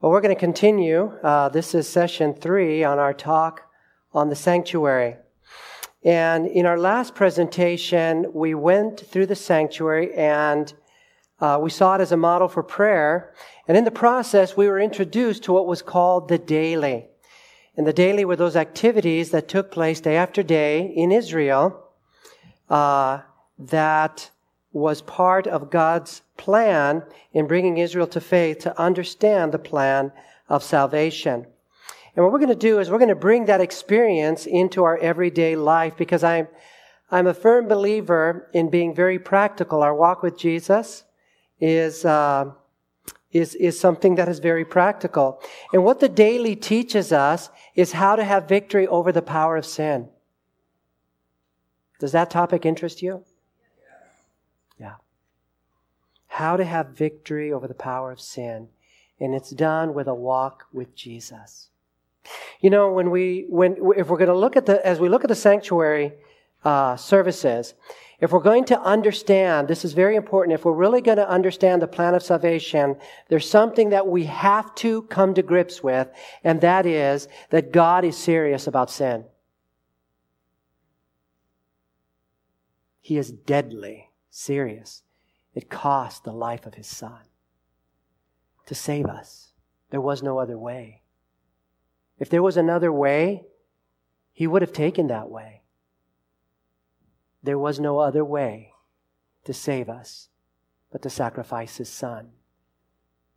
Well, we're going to continue. Uh, this is session three on our talk on the sanctuary. And in our last presentation, we went through the sanctuary and uh, we saw it as a model for prayer. And in the process, we were introduced to what was called the daily. And the daily were those activities that took place day after day in Israel uh, that was part of God's plan in bringing Israel to faith to understand the plan of salvation. And what we're going to do is we're going to bring that experience into our everyday life because I'm, I'm a firm believer in being very practical. Our walk with Jesus is, uh, is, is something that is very practical. And what the daily teaches us is how to have victory over the power of sin. Does that topic interest you? How to have victory over the power of sin. And it's done with a walk with Jesus. You know, when we, when, if we're going to look at the, as we look at the sanctuary uh, services, if we're going to understand, this is very important, if we're really going to understand the plan of salvation, there's something that we have to come to grips with, and that is that God is serious about sin. He is deadly serious it cost the life of his son to save us. There was no other way. If there was another way, he would have taken that way. There was no other way to save us but to sacrifice his son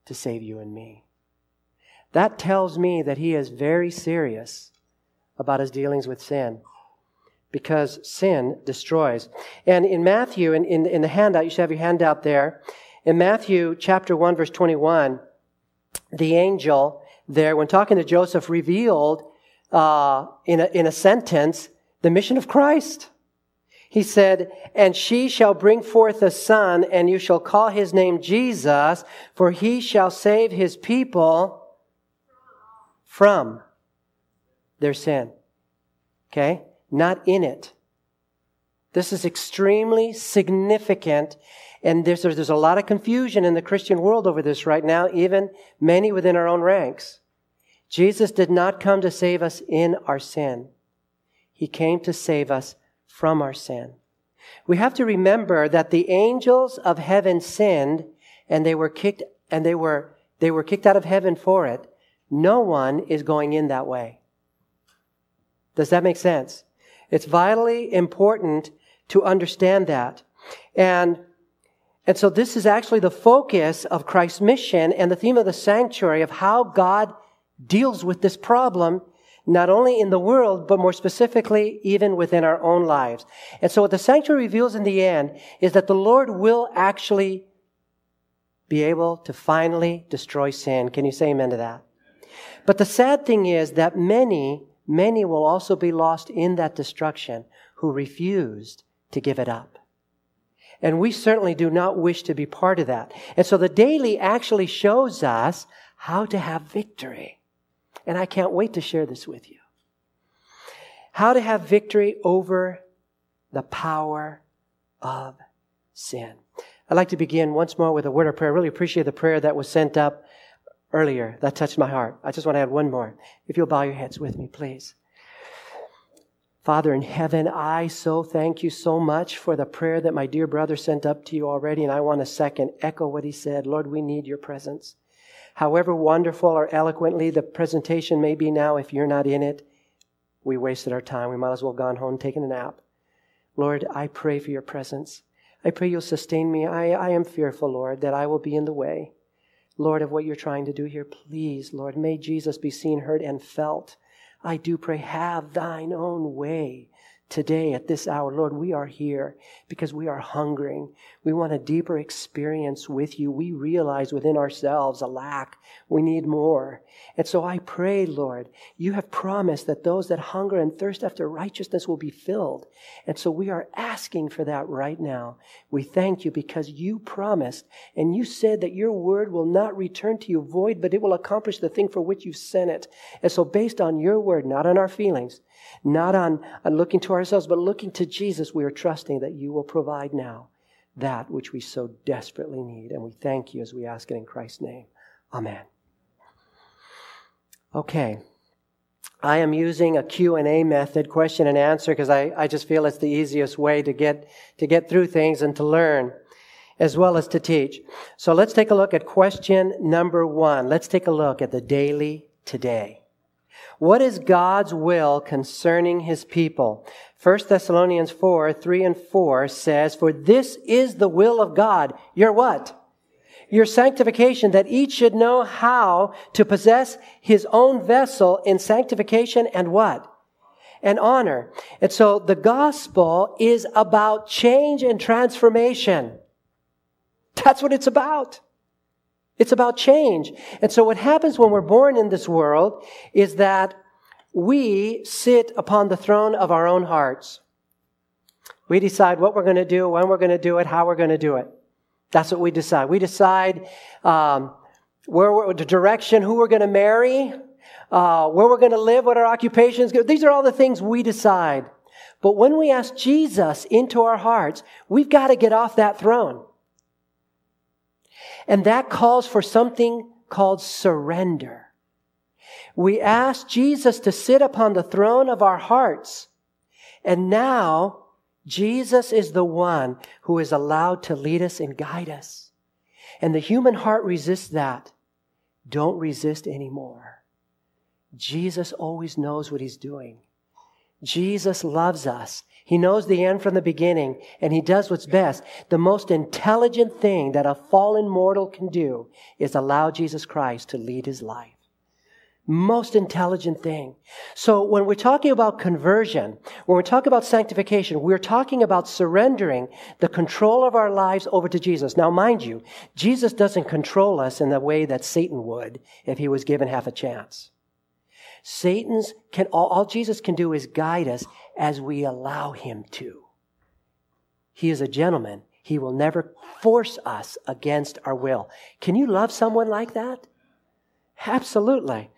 to save you and me. That tells me that he is very serious about his dealings with sin because sin destroys. And in Matthew, in, in, in, the handout, you should have your handout there. In Matthew chapter 1, verse 21, the angel there, when talking to Joseph, revealed uh, in, a, in a sentence the mission of Christ. He said, And she shall bring forth a son, and you shall call his name Jesus, for he shall save his people from their sin. Okay? Not in it. This is extremely significant, and there's, there's a lot of confusion in the Christian world over this right now, even many within our own ranks. Jesus did not come to save us in our sin. He came to save us from our sin. We have to remember that the angels of heaven sinned and they were kicked and they were they were kicked out of heaven for it. No one is going in that way. Does that make sense? It's vitally important to understand that. And, and so this is actually the focus of Christ's mission and the theme of the sanctuary of how God deals with this problem, not only in the world, but more specifically, even within our own lives. And so what the sanctuary reveals in the end is that the Lord will actually be able to finally destroy sin. Can you say amen to that? But the sad thing is that many many will also be lost in that destruction who refused to give it up. And we certainly do not wish to be part of that. And so the daily actually shows us how to have victory. And I can't wait to share this with you. How to have victory over the power of sin. I'd like to begin once more with a word of prayer. I really appreciate the prayer that was sent up earlier. That touched my heart. I just want to add one more. If you'll bow your heads with me, please. Father in heaven, I so thank you so much for the prayer that my dear brother sent up to you already, and I want to second echo what he said. Lord, we need your presence. However wonderful or eloquently the presentation may be now, if you're not in it, we wasted our time. We might as well gone home taken a nap. Lord, I pray for your presence. I pray you'll sustain me. I, I am fearful, Lord, that I will be in the way. Lord, of what you're trying to do here. Please, Lord, may Jesus be seen, heard, and felt. I do pray, have thine own way today at this hour. Lord, we are here because we are hungering. We want a deeper experience with you. We realize within ourselves a lack. We need more. And so I pray, Lord, you have promised that those that hunger and thirst after righteousness will be filled. And so we are asking for that right now. We thank you because you promised and you said that your word will not return to you void, but it will accomplish the thing for which you've sent it. And so based on your word, not on our feelings, not on, on looking to ourselves, but looking to Jesus, we are trusting that you will provide now that which we so desperately need. And we thank you as we ask it in Christ's name. Amen. Okay. I am using a Q&A method, question and answer, because I, I just feel it's the easiest way to get, to get through things and to learn as well as to teach. So let's take a look at question number one. Let's take a look at the daily today. What is God's will concerning his people? 1 Thessalonians 4, 3 and 4 says, For this is the will of God. Your what? Your sanctification, that each should know how to possess his own vessel in sanctification and what? And honor. And so the gospel is about change and transformation. That's what it's about. It's about change. And so what happens when we're born in this world is that we sit upon the throne of our own hearts. We decide what we're going to do, when we're going to do it, how we're going to do it. That's what we decide. We decide um, where the direction, who we're going to marry, uh, where we're going to live, what our occupations. These are all the things we decide. But when we ask Jesus into our hearts, we've got to get off that throne. And that calls for something called surrender. We ask Jesus to sit upon the throne of our hearts. And now Jesus is the one who is allowed to lead us and guide us. And the human heart resists that. Don't resist anymore. Jesus always knows what he's doing. Jesus loves us. He knows the end from the beginning, and he does what's best. The most intelligent thing that a fallen mortal can do is allow Jesus Christ to lead his life. Most intelligent thing. So when we're talking about conversion, when we're talking about sanctification, we're talking about surrendering the control of our lives over to Jesus. Now, mind you, Jesus doesn't control us in the way that Satan would if he was given half a chance. Satan's can, all, all Jesus can do is guide us as we allow him to. He is a gentleman. He will never force us against our will. Can you love someone like that? Absolutely.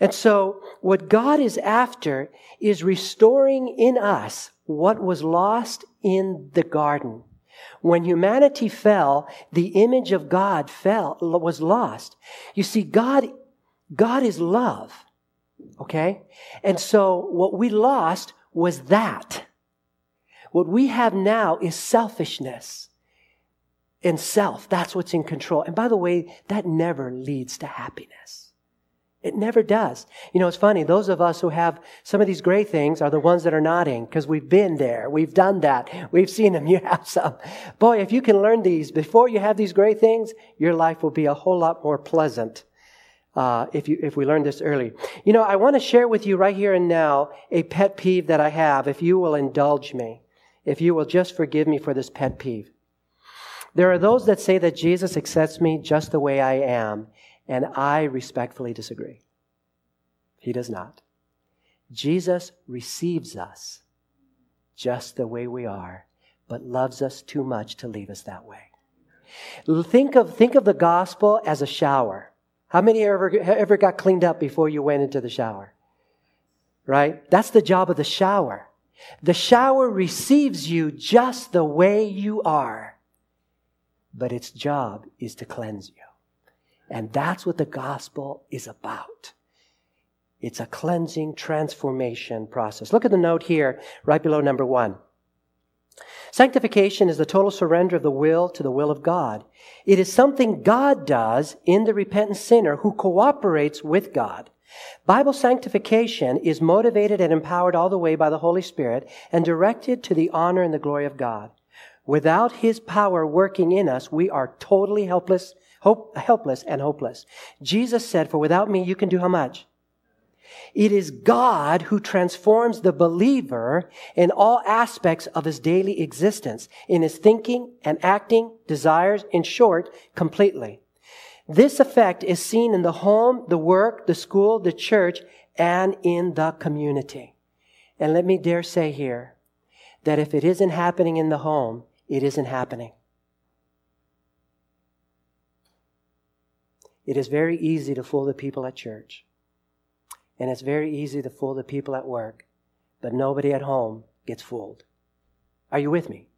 And so what God is after is restoring in us what was lost in the garden. When humanity fell, the image of God fell, was lost. You see, God, God is love. Okay? And so what we lost was that. What we have now is selfishness and self. That's what's in control. And by the way, that never leads to happiness. It never does. You know, it's funny. Those of us who have some of these gray things are the ones that are nodding because we've been there. We've done that. We've seen them. You have some. Boy, if you can learn these before you have these gray things, your life will be a whole lot more pleasant uh, if, you, if we learned this early. You know, I want to share with you right here and now a pet peeve that I have, if you will indulge me, if you will just forgive me for this pet peeve. There are those that say that Jesus accepts me just the way I am, and I respectfully disagree. He does not. Jesus receives us just the way we are, but loves us too much to leave us that way. Think of, think of the gospel as a shower. How many ever, ever got cleaned up before you went into the shower? Right? That's the job of the shower. The shower receives you just the way you are, but its job is to cleanse you. And that's what the gospel is about. It's a cleansing transformation process. Look at the note here, right below number one. Sanctification is the total surrender of the will to the will of God. It is something God does in the repentant sinner who cooperates with God. Bible sanctification is motivated and empowered all the way by the Holy Spirit and directed to the honor and the glory of God. Without His power working in us, we are totally helpless, hope, helpless and hopeless. Jesus said, for without me, you can do how much? It is God who transforms the believer in all aspects of his daily existence, in his thinking and acting, desires, in short, completely. This effect is seen in the home, the work, the school, the church, and in the community. And let me dare say here that if it isn't happening in the home, it isn't happening. It is very easy to fool the people at church. And it's very easy to fool the people at work, but nobody at home gets fooled. Are you with me?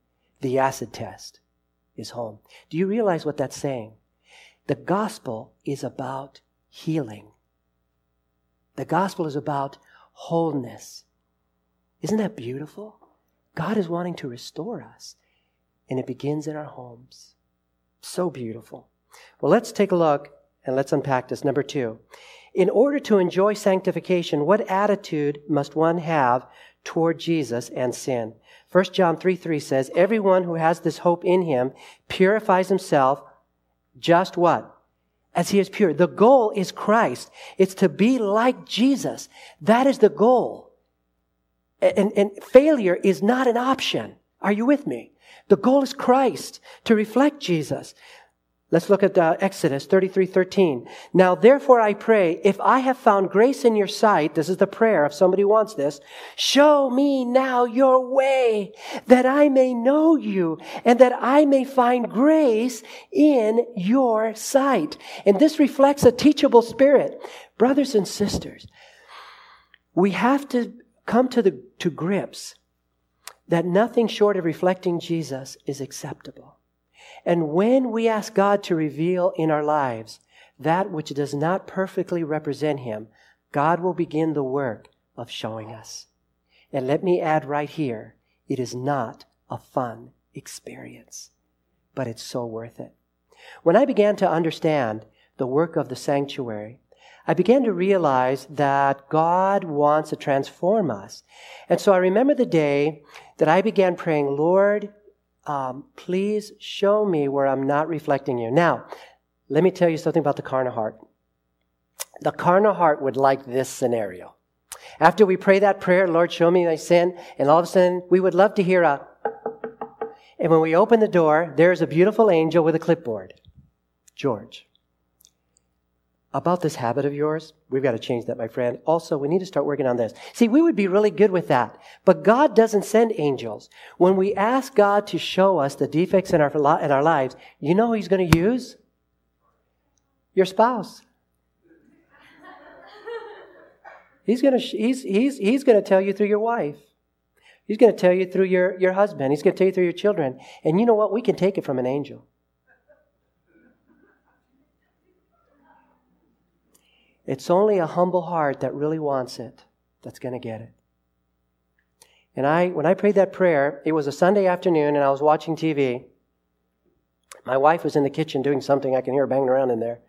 The acid test is home. Do you realize what that's saying? The gospel is about healing. The gospel is about wholeness. Isn't that beautiful? God is wanting to restore us, and it begins in our homes. So beautiful. Well, let's take a look and let's unpack this. Number two. In order to enjoy sanctification, what attitude must one have toward Jesus and sin? 1 John 3 3 says, Everyone who has this hope in him purifies himself just what? As he is pure. The goal is Christ. It's to be like Jesus. That is the goal. And, and failure is not an option. Are you with me? The goal is Christ, to reflect Jesus. Let's look at uh, Exodus 33 13. Now, therefore, I pray, if I have found grace in your sight, this is the prayer if somebody wants this, show me now your way that I may know you and that I may find grace in your sight. And this reflects a teachable spirit. Brothers and sisters, we have to come to the, to grips that nothing short of reflecting Jesus is acceptable. And when we ask God to reveal in our lives that which does not perfectly represent Him, God will begin the work of showing us. And let me add right here, it is not a fun experience, but it's so worth it. When I began to understand the work of the sanctuary, I began to realize that God wants to transform us. And so I remember the day that I began praying, Lord, um, please show me where I'm not reflecting you. Now, let me tell you something about the carnal heart. The carnal heart would like this scenario. After we pray that prayer, Lord, show me my sin, and all of a sudden we would love to hear a, and when we open the door, there's a beautiful angel with a clipboard. George about this habit of yours. We've got to change that, my friend. Also, we need to start working on this. See, we would be really good with that. But God doesn't send angels. When we ask God to show us the defects in our, in our lives, you know He's going to use? Your spouse. He's going to, he's, he's, he's going to tell you through your wife. He's going to tell you through your, your husband. He's going to tell you through your children. And you know what? We can take it from an angel. It's only a humble heart that really wants it that's going to get it. And I, when I prayed that prayer, it was a Sunday afternoon and I was watching TV. My wife was in the kitchen doing something. I can hear her banging around in there.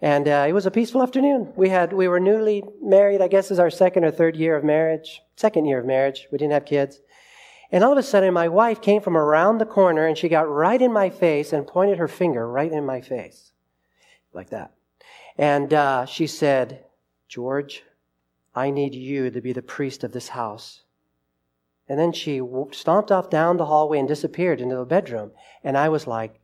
And uh, it was a peaceful afternoon. We had, we were newly married. I guess is our second or third year of marriage. Second year of marriage. We didn't have kids. And all of a sudden, my wife came from around the corner and she got right in my face and pointed her finger right in my face. Like that. And uh, she said, George, I need you to be the priest of this house. And then she stomped off down the hallway and disappeared into the bedroom. And I was like,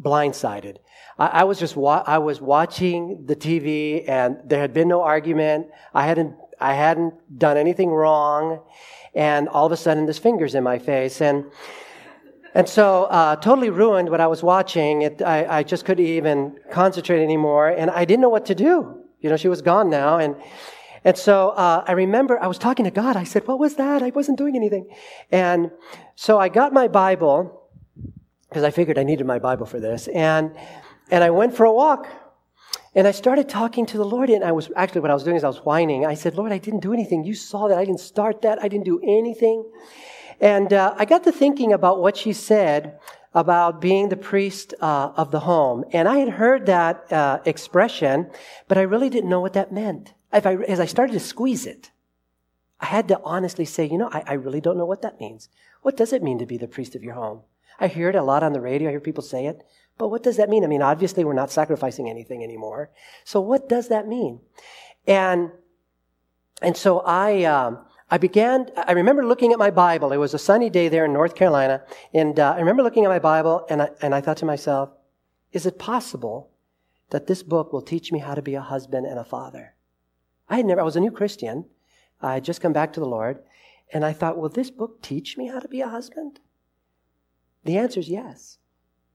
blindsided. I, I was just wa- I was watching the TV, and there had been no argument. I hadn't I hadn't done anything wrong, and all of a sudden, this finger's in my face, and and so, uh, totally ruined what I was watching. It, I, I, just couldn't even concentrate anymore, and I didn't know what to do. You know, she was gone now, and and so uh, I remember I was talking to God. I said, "What was that? I wasn't doing anything." And so I got my Bible because I figured I needed my Bible for this, and and I went for a walk. And I started talking to the Lord, and I was actually what I was doing is I was whining. I said, Lord, I didn't do anything. You saw that. I didn't start that. I didn't do anything. And uh, I got to thinking about what she said about being the priest uh, of the home. And I had heard that uh, expression, but I really didn't know what that meant. I, as I started to squeeze it, I had to honestly say, you know, I, I really don't know what that means. What does it mean to be the priest of your home? I hear it a lot on the radio. I hear people say it. But what does that mean? I mean, obviously, we're not sacrificing anything anymore. So, what does that mean? And and so I um, I began, I remember looking at my Bible. It was a sunny day there in North Carolina. And uh, I remember looking at my Bible and I, and I thought to myself, is it possible that this book will teach me how to be a husband and a father? I had never, I was a new Christian. I had just come back to the Lord. And I thought, will this book teach me how to be a husband? The answer is yes.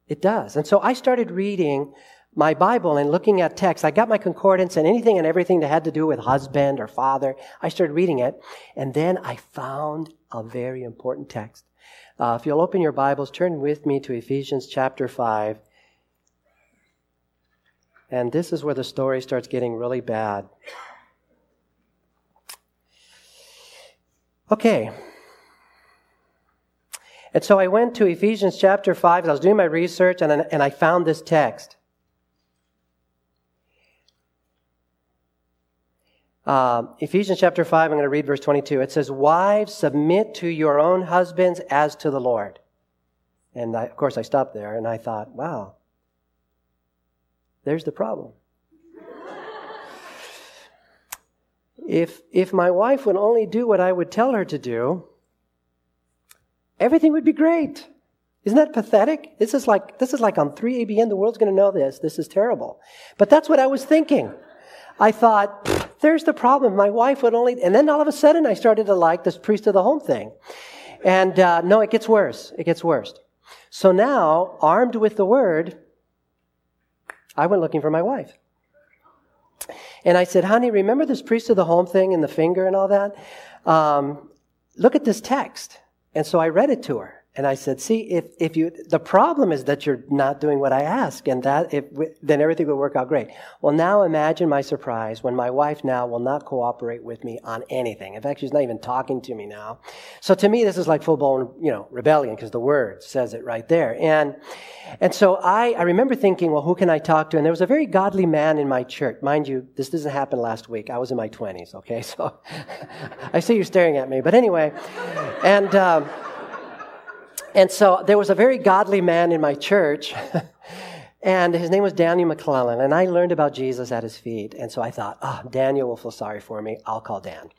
It does. And so I started reading my Bible and looking at text. I got my concordance and anything and everything that had to do with husband or father. I started reading it. And then I found a very important text. Uh, if you'll open your Bibles, turn with me to Ephesians chapter 5. And this is where the story starts getting really bad. Okay. And so I went to Ephesians chapter 5. I was doing my research and, and I found this text. Uh, Ephesians chapter 5, I'm going to read verse 22. It says, Wives, submit to your own husbands as to the Lord. And I, of course, I stopped there and I thought, wow, there's the problem. if, if my wife would only do what I would tell her to do, everything would be great. Isn't that pathetic? This is like, this is like on 3ABN, the world's going to know this. This is terrible. But that's what I was thinking. I thought, there's the problem. My wife would only, and then all of a sudden I started to like this priest of the home thing. And uh, no, it gets worse. It gets worse. So now, armed with the word, I went looking for my wife. And I said, honey, remember this priest of the home thing and the finger and all that? Um, look at this text. And so I read it to her. And I said, see, if, if you, the problem is that you're not doing what I ask, and that, if, then everything will work out great. Well, now imagine my surprise when my wife now will not cooperate with me on anything. In fact, she's not even talking to me now. So to me, this is like full blown, you know, rebellion, because the word says it right there. And, and so I, I remember thinking, well, who can I talk to? And there was a very godly man in my church. Mind you, this doesn't happen last week. I was in my 20s, okay? So I see you staring at me. But anyway, and, um, and so there was a very godly man in my church, and his name was Daniel McClellan, and I learned about Jesus at his feet. And so I thought, oh, Daniel will feel sorry for me. I'll call Dan.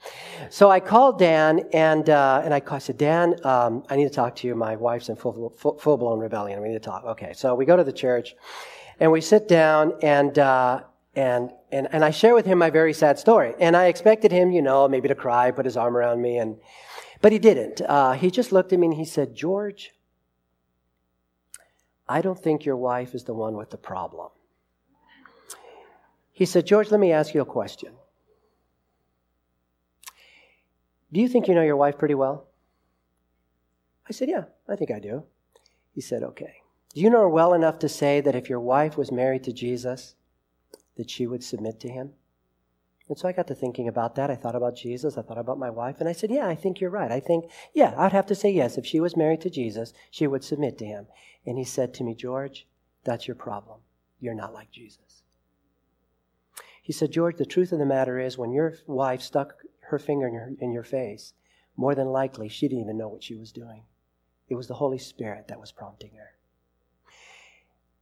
So I called Dan, and, uh, and I, I said, Dan, um, I need to talk to you. My wife's in full, full, full blown rebellion. We need to talk. Okay, so we go to the church, and we sit down, and, uh, and, and, and I share with him my very sad story. And I expected him, you know, maybe to cry, put his arm around me, and but he didn't. Uh, he just looked at me and he said, George, I don't think your wife is the one with the problem. He said, George, let me ask you a question. Do you think you know your wife pretty well? I said, Yeah, I think I do. He said, Okay. Do you know her well enough to say that if your wife was married to Jesus, that she would submit to him? And so I got to thinking about that. I thought about Jesus. I thought about my wife. And I said, Yeah, I think you're right. I think, yeah, I'd have to say yes. If she was married to Jesus, she would submit to him. And he said to me, George, that's your problem. You're not like Jesus. He said, George, the truth of the matter is when your wife stuck her finger in your, in your face, more than likely she didn't even know what she was doing. It was the Holy Spirit that was prompting her.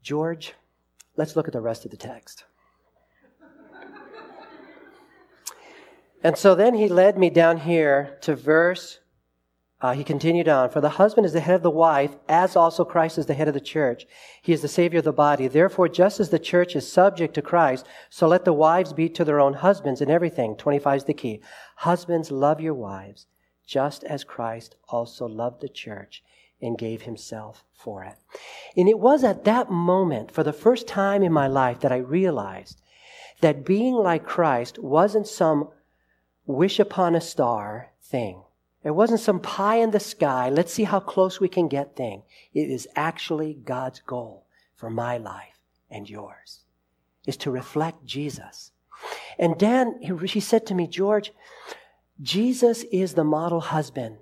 George, let's look at the rest of the text. And so then he led me down here to verse, uh, he continued on, For the husband is the head of the wife, as also Christ is the head of the church. He is the Savior of the body. Therefore, just as the church is subject to Christ, so let the wives be to their own husbands in everything. 25 is the key. Husbands, love your wives, just as Christ also loved the church and gave himself for it. And it was at that moment, for the first time in my life, that I realized that being like Christ wasn't some wish upon a star thing. It wasn't some pie in the sky, let's see how close we can get thing. It is actually God's goal for my life and yours, is to reflect Jesus. And Dan, he said to me, George, Jesus is the model husband.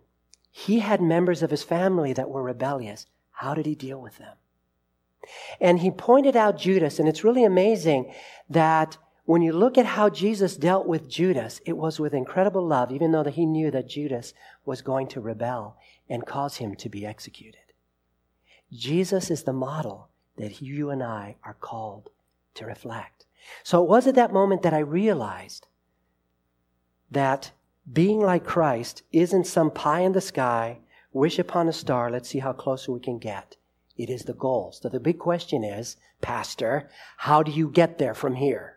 He had members of his family that were rebellious. How did he deal with them? And he pointed out Judas, and it's really amazing that when you look at how Jesus dealt with Judas, it was with incredible love, even though he knew that Judas was going to rebel and cause him to be executed. Jesus is the model that you and I are called to reflect. So it was at that moment that I realized that being like Christ isn't some pie in the sky, wish upon a star, let's see how close we can get. It is the goal. So the big question is, Pastor, how do you get there from here?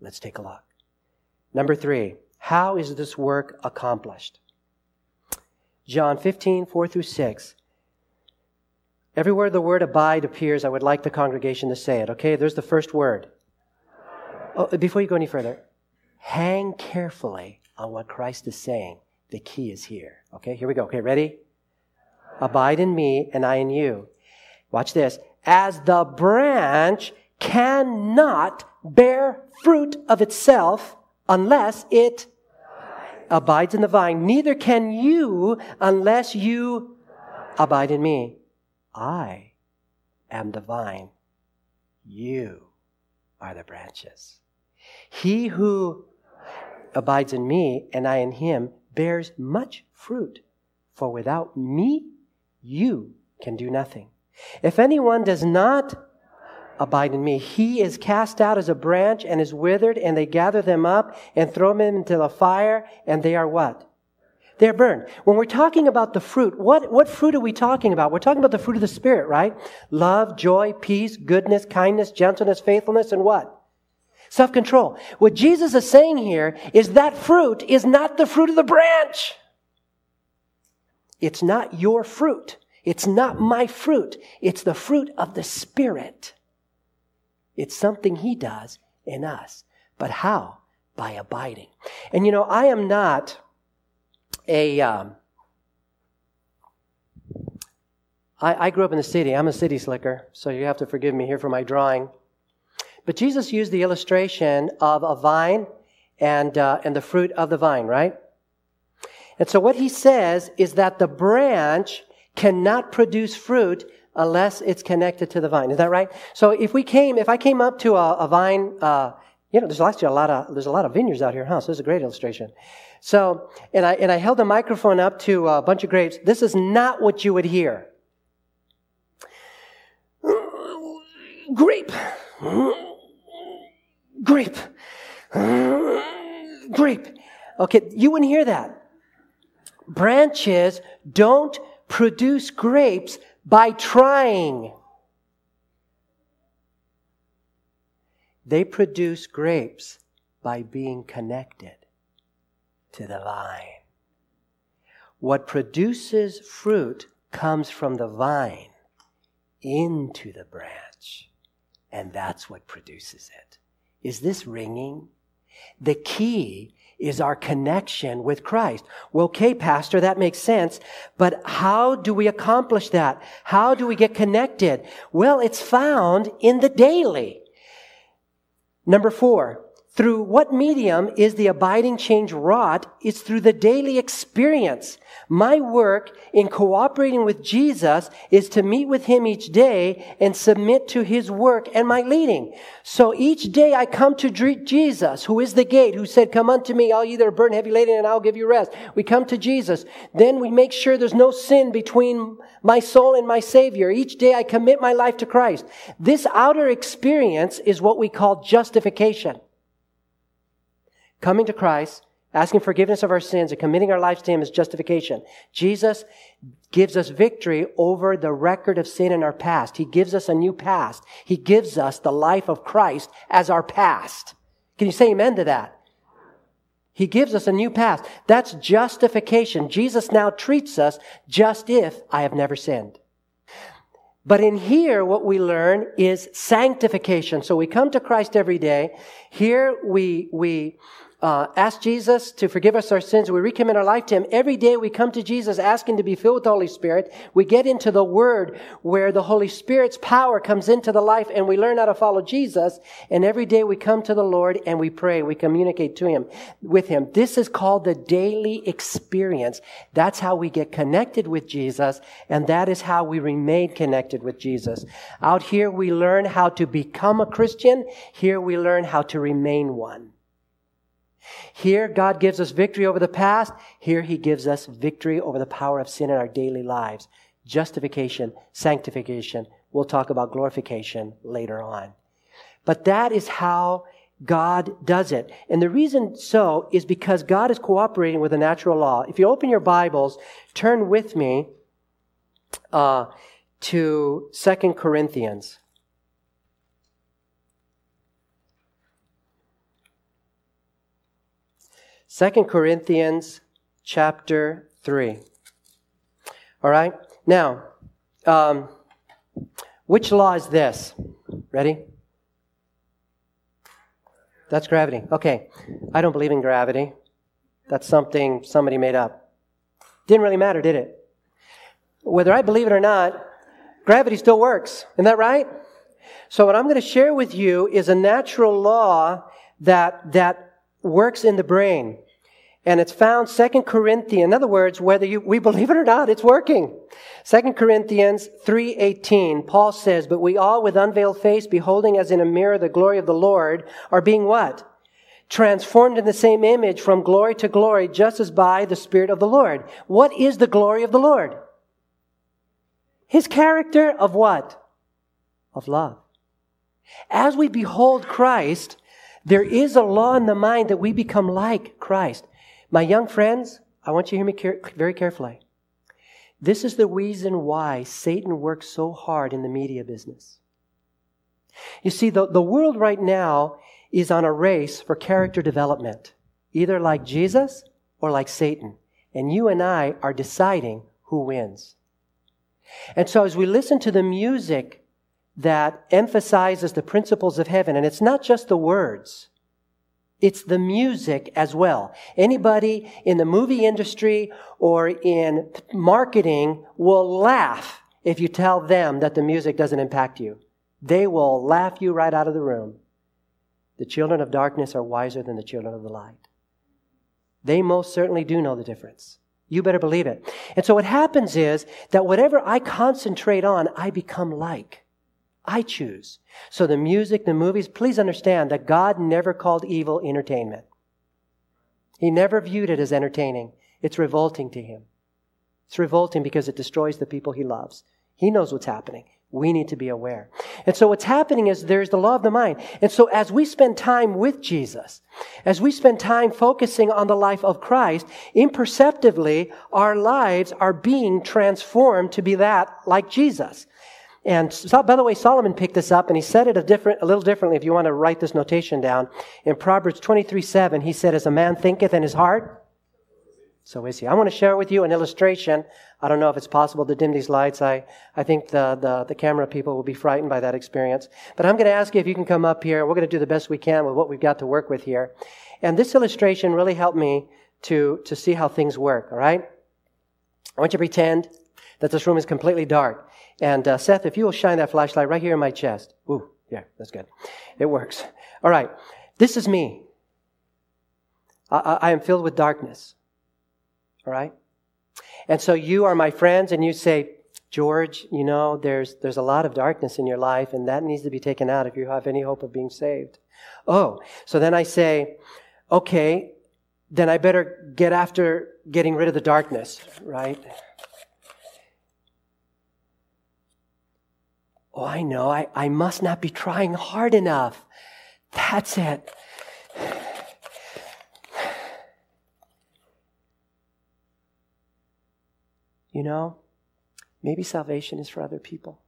Let's take a look. Number three, how is this work accomplished? John 15, 4 through 6. Everywhere the word abide appears, I would like the congregation to say it. Okay, there's the first word. Oh, before you go any further, hang carefully on what Christ is saying. The key is here. Okay, here we go. Okay, ready? Abide in me and I in you. Watch this. As the branch cannot bear fruit of itself unless it abides in the vine, neither can you unless you abide in me. I am the vine. You are the branches. He who abides in me and I in him bears much fruit, for without me you can do nothing. If anyone does not abide in me, he is cast out as a branch and is withered, and they gather them up and throw them into the fire, and they are what? They're burned. When we're talking about the fruit, what, what fruit are we talking about? We're talking about the fruit of the Spirit, right? Love, joy, peace, goodness, kindness, gentleness, faithfulness, and what? Self control. What Jesus is saying here is that fruit is not the fruit of the branch. It's not your fruit. It's not my fruit. It's the fruit of the Spirit. It's something He does in us. But how? By abiding. And you know, I am not a. Um, I, I grew up in the city. I'm a city slicker, so you have to forgive me here for my drawing. But Jesus used the illustration of a vine and, uh, and the fruit of the vine, right? And so what he says is that the branch cannot produce fruit unless it's connected to the vine. Is that right? So if we came, if I came up to a, a vine, uh, you know, there's actually a lot of there's a lot of vineyards out here, huh? So this is a great illustration. So, and I and I held the microphone up to a bunch of grapes. This is not what you would hear. Grape, grape, grape. Okay, you wouldn't hear that. Branches don't produce grapes by trying. They produce grapes by being connected to the vine. What produces fruit comes from the vine into the branch, and that's what produces it. Is this ringing? The key is our connection with Christ. Well, okay, pastor, that makes sense. But how do we accomplish that? How do we get connected? Well, it's found in the daily. Number four, through what medium is the abiding change wrought? It's through the daily experience. My work in cooperating with Jesus is to meet with Him each day and submit to His work and my leading. So each day I come to Jesus, who is the gate, who said, come unto me, all you that are heavy laden, and I'll give you rest. We come to Jesus. Then we make sure there's no sin between my soul and my Savior. Each day I commit my life to Christ. This outer experience is what we call justification coming to Christ, asking forgiveness of our sins, and committing our lives to Him is justification. Jesus gives us victory over the record of sin in our past. He gives us a new past. He gives us the life of Christ as our past. Can you say amen to that? He gives us a new past. That's justification. Jesus now treats us just if I have never sinned. But in here, what we learn is sanctification. So we come to Christ every day. Here we, we, uh, ask Jesus to forgive us our sins. We recommit our life to Him. Every day we come to Jesus asking to be filled with the Holy Spirit. We get into the Word where the Holy Spirit's power comes into the life and we learn how to follow Jesus. And every day we come to the Lord and we pray. We communicate to Him, with Him. This is called the daily experience. That's how we get connected with Jesus and that is how we remain connected with Jesus. Out here we learn how to become a Christian. Here we learn how to remain one. Here, God gives us victory over the past. Here, He gives us victory over the power of sin in our daily lives. Justification, sanctification. We'll talk about glorification later on. But that is how God does it. And the reason so is because God is cooperating with the natural law. If you open your Bibles, turn with me uh, to Second Corinthians. Second Corinthians chapter 3. All right? Now, um, which law is this? Ready? That's gravity. Okay. I don't believe in gravity. That's something somebody made up. Didn't really matter, did it? Whether I believe it or not, gravity still works. Isn't that right? So what I'm going to share with you is a natural law that, that works in the brain. And it's found Second Corinthians. In other words, whether you, we believe it or not, it's working. Second Corinthians 3.18, Paul says, But we all with unveiled face, beholding as in a mirror the glory of the Lord, are being what? Transformed in the same image from glory to glory, just as by the Spirit of the Lord. What is the glory of the Lord? His character of what? Of love. As we behold Christ, there is a law in the mind that we become like Christ. My young friends, I want you to hear me care- very carefully. This is the reason why Satan works so hard in the media business. You see, the, the world right now is on a race for character development, either like Jesus or like Satan. And you and I are deciding who wins. And so as we listen to the music that emphasizes the principles of heaven, and it's not just the words, it's the music as well. Anybody in the movie industry or in marketing will laugh if you tell them that the music doesn't impact you. They will laugh you right out of the room. The children of darkness are wiser than the children of the light. They most certainly do know the difference. You better believe it. And so what happens is that whatever I concentrate on, I become like. I choose. So the music, the movies, please understand that God never called evil entertainment. He never viewed it as entertaining. It's revolting to him. It's revolting because it destroys the people he loves. He knows what's happening. We need to be aware. And so what's happening is there's the law of the mind. And so as we spend time with Jesus, as we spend time focusing on the life of Christ, imperceptibly, our lives are being transformed to be that like Jesus. And so, by the way, Solomon picked this up and he said it a different, a little differently if you want to write this notation down. In Proverbs 23, 7, he said, as a man thinketh in his heart, so is he. I want to share with you an illustration. I don't know if it's possible to dim these lights. I, I think the, the, the camera people will be frightened by that experience. But I'm going to ask you if you can come up here. We're going to do the best we can with what we've got to work with here. And this illustration really helped me to, to see how things work, all right? I want you to pretend that this room is completely dark. And uh, Seth, if you will shine that flashlight right here in my chest. Ooh, yeah, that's good. It works. All right. This is me. I, I am filled with darkness. All right? And so you are my friends and you say, George, you know, there's, there's a lot of darkness in your life and that needs to be taken out if you have any hope of being saved. Oh, so then I say, okay, then I better get after getting rid of the darkness, right? Oh, I know. I, I must not be trying hard enough. That's it. You know, maybe salvation is for other people.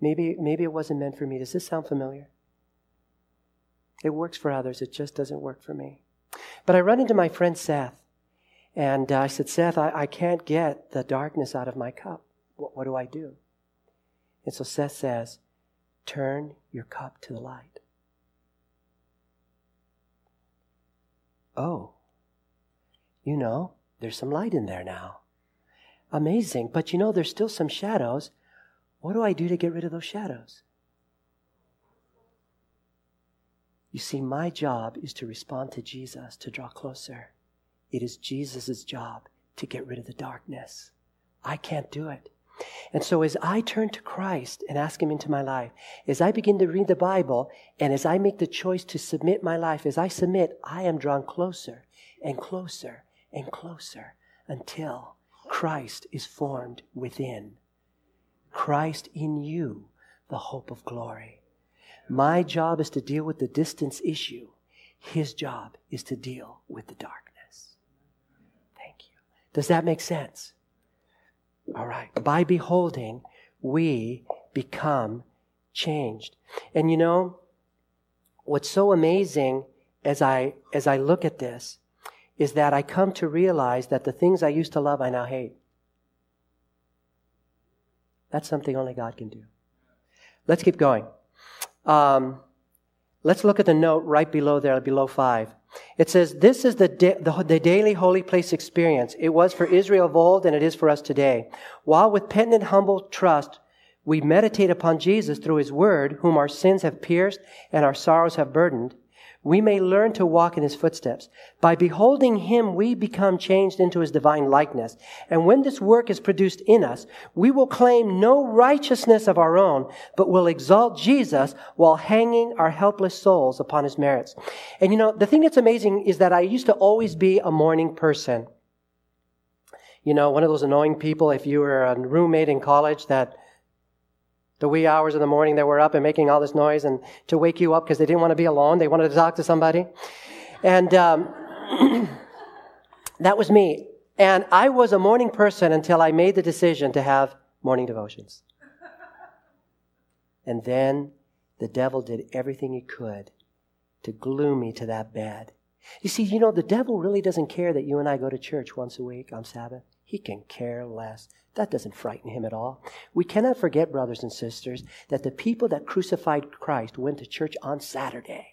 Maybe, maybe it wasn't meant for me. Does this sound familiar? It works for others, it just doesn't work for me. But I run into my friend Seth, and uh, I said, Seth, I, I can't get the darkness out of my cup. What, what do I do? And so Seth says, Turn your cup to the light. Oh, you know, there's some light in there now. Amazing. But you know, there's still some shadows. What do I do to get rid of those shadows? You see, my job is to respond to Jesus, to draw closer. It is Jesus' job to get rid of the darkness. I can't do it. And so, as I turn to Christ and ask Him into my life, as I begin to read the Bible, and as I make the choice to submit my life, as I submit, I am drawn closer and closer and closer until Christ is formed within. Christ in you, the hope of glory. My job is to deal with the distance issue. His job is to deal with the darkness. Thank you. Does that make sense? All right. By beholding, we become changed. And you know, what's so amazing as I, as I look at this is that I come to realize that the things I used to love, I now hate. That's something only God can do. Let's keep going. Um, let's look at the note right below there, below five. It says, This is the, da- the, the, daily holy place experience. It was for Israel of old, and it is for us today. While with penitent, humble trust, we meditate upon Jesus through his word, whom our sins have pierced and our sorrows have burdened, we may learn to walk in his footsteps. By beholding him, we become changed into his divine likeness. And when this work is produced in us, we will claim no righteousness of our own, but will exalt Jesus while hanging our helpless souls upon his merits. And you know, the thing that's amazing is that I used to always be a morning person. You know, one of those annoying people, if you were a roommate in college that the wee hours of the morning they were up and making all this noise and to wake you up because they didn't want to be alone. They wanted to talk to somebody. And um, that was me. And I was a morning person until I made the decision to have morning devotions. And then the devil did everything he could to glue me to that bed. You see, you know, the devil really doesn't care that you and I go to church once a week on Sabbath. He can care less. That doesn't frighten him at all. We cannot forget, brothers and sisters, that the people that crucified Christ went to church on Saturday.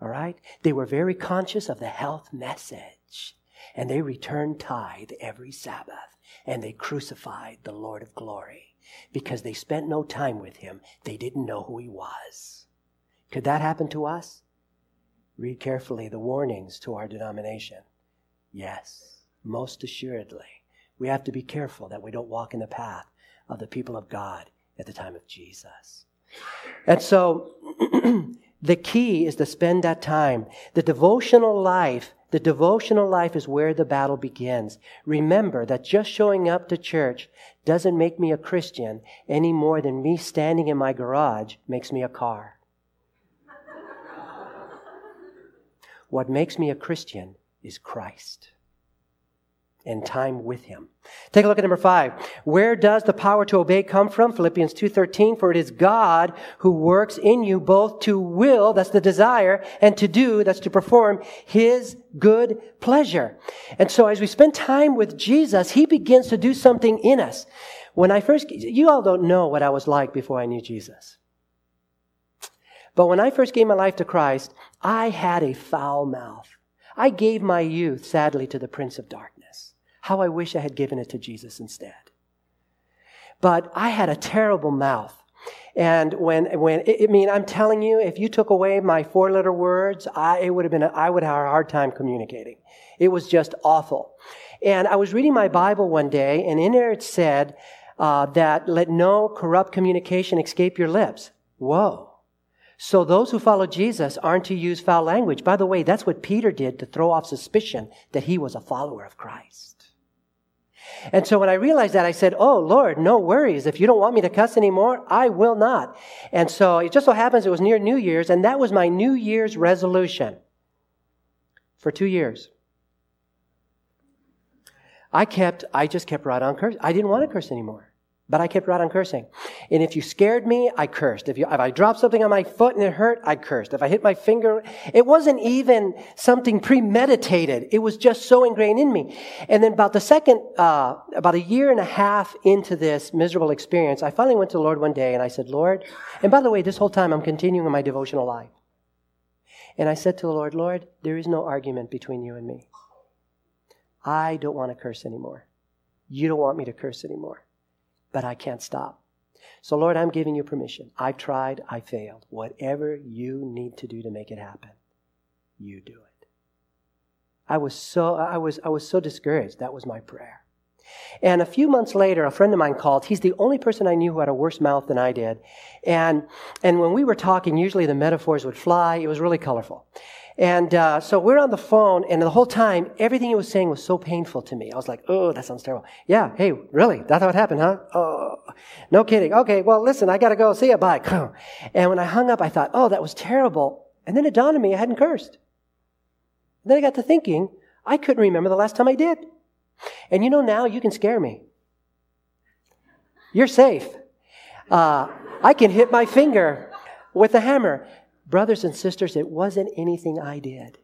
All right? They were very conscious of the health message. And they returned tithe every Sabbath. And they crucified the Lord of glory. Because they spent no time with him. They didn't know who he was. Could that happen to us? Read carefully the warnings to our denomination. Yes, most assuredly we have to be careful that we don't walk in the path of the people of God at the time of Jesus. And so, the key is to spend that time. The devotional life, the devotional life is where the battle begins. Remember that just showing up to church doesn't make me a Christian any more than me standing in my garage makes me a car. what makes me a Christian is Christ and time with him. Take a look at number five. Where does the power to obey come from? Philippians 2.13, for it is God who works in you both to will, that's the desire, and to do, that's to perform his good pleasure. And so as we spend time with Jesus, he begins to do something in us. When I first, you all don't know what I was like before I knew Jesus. But when I first gave my life to Christ, I had a foul mouth. I gave my youth, sadly, to the Prince of Darkness. How I wish I had given it to Jesus instead. But I had a terrible mouth. And when, when, I mean, I'm telling you, if you took away my four letter words, I, it would have been, a, I would have a hard time communicating. It was just awful. And I was reading my Bible one day, and in there it said uh, that let no corrupt communication escape your lips. Whoa. So those who follow Jesus aren't to use foul language. By the way, that's what Peter did to throw off suspicion that he was a follower of Christ. And so when I realized that, I said, Oh, Lord, no worries. If you don't want me to cuss anymore, I will not. And so it just so happens it was near New Year's, and that was my New Year's resolution for two years. I kept, I just kept right on cursing. I didn't want to curse anymore. But I kept right on cursing. And if you scared me, I cursed. If, you, if I dropped something on my foot and it hurt, I cursed. If I hit my finger, it wasn't even something premeditated. It was just so ingrained in me. And then about the second, uh, about a year and a half into this miserable experience, I finally went to the Lord one day and I said, Lord, and by the way, this whole time I'm continuing my devotional life. And I said to the Lord, Lord, there is no argument between you and me. I don't want to curse anymore. You don't want me to curse anymore but I can't stop. So, Lord, I'm giving you permission. I've tried, I failed. Whatever you need to do to make it happen, you do it. I was so, I was, I was so discouraged. That was my prayer. And a few months later, a friend of mine called. He's the only person I knew who had a worse mouth than I did. And, and when we were talking, usually the metaphors would fly. It was really colorful. And uh, so we're on the phone, and the whole time, everything he was saying was so painful to me. I was like, oh, that sounds terrible. Yeah, hey, really? That's how it happened, huh? Oh, no kidding. Okay, well, listen, I got to go. See you. Bye. And when I hung up, I thought, oh, that was terrible. And then it dawned on me I hadn't cursed. And then I got to thinking, I couldn't remember the last time I did. And you know, now you can scare me. You're safe. Uh, I can hit my finger with a hammer. Brothers and sisters, it wasn't anything I did.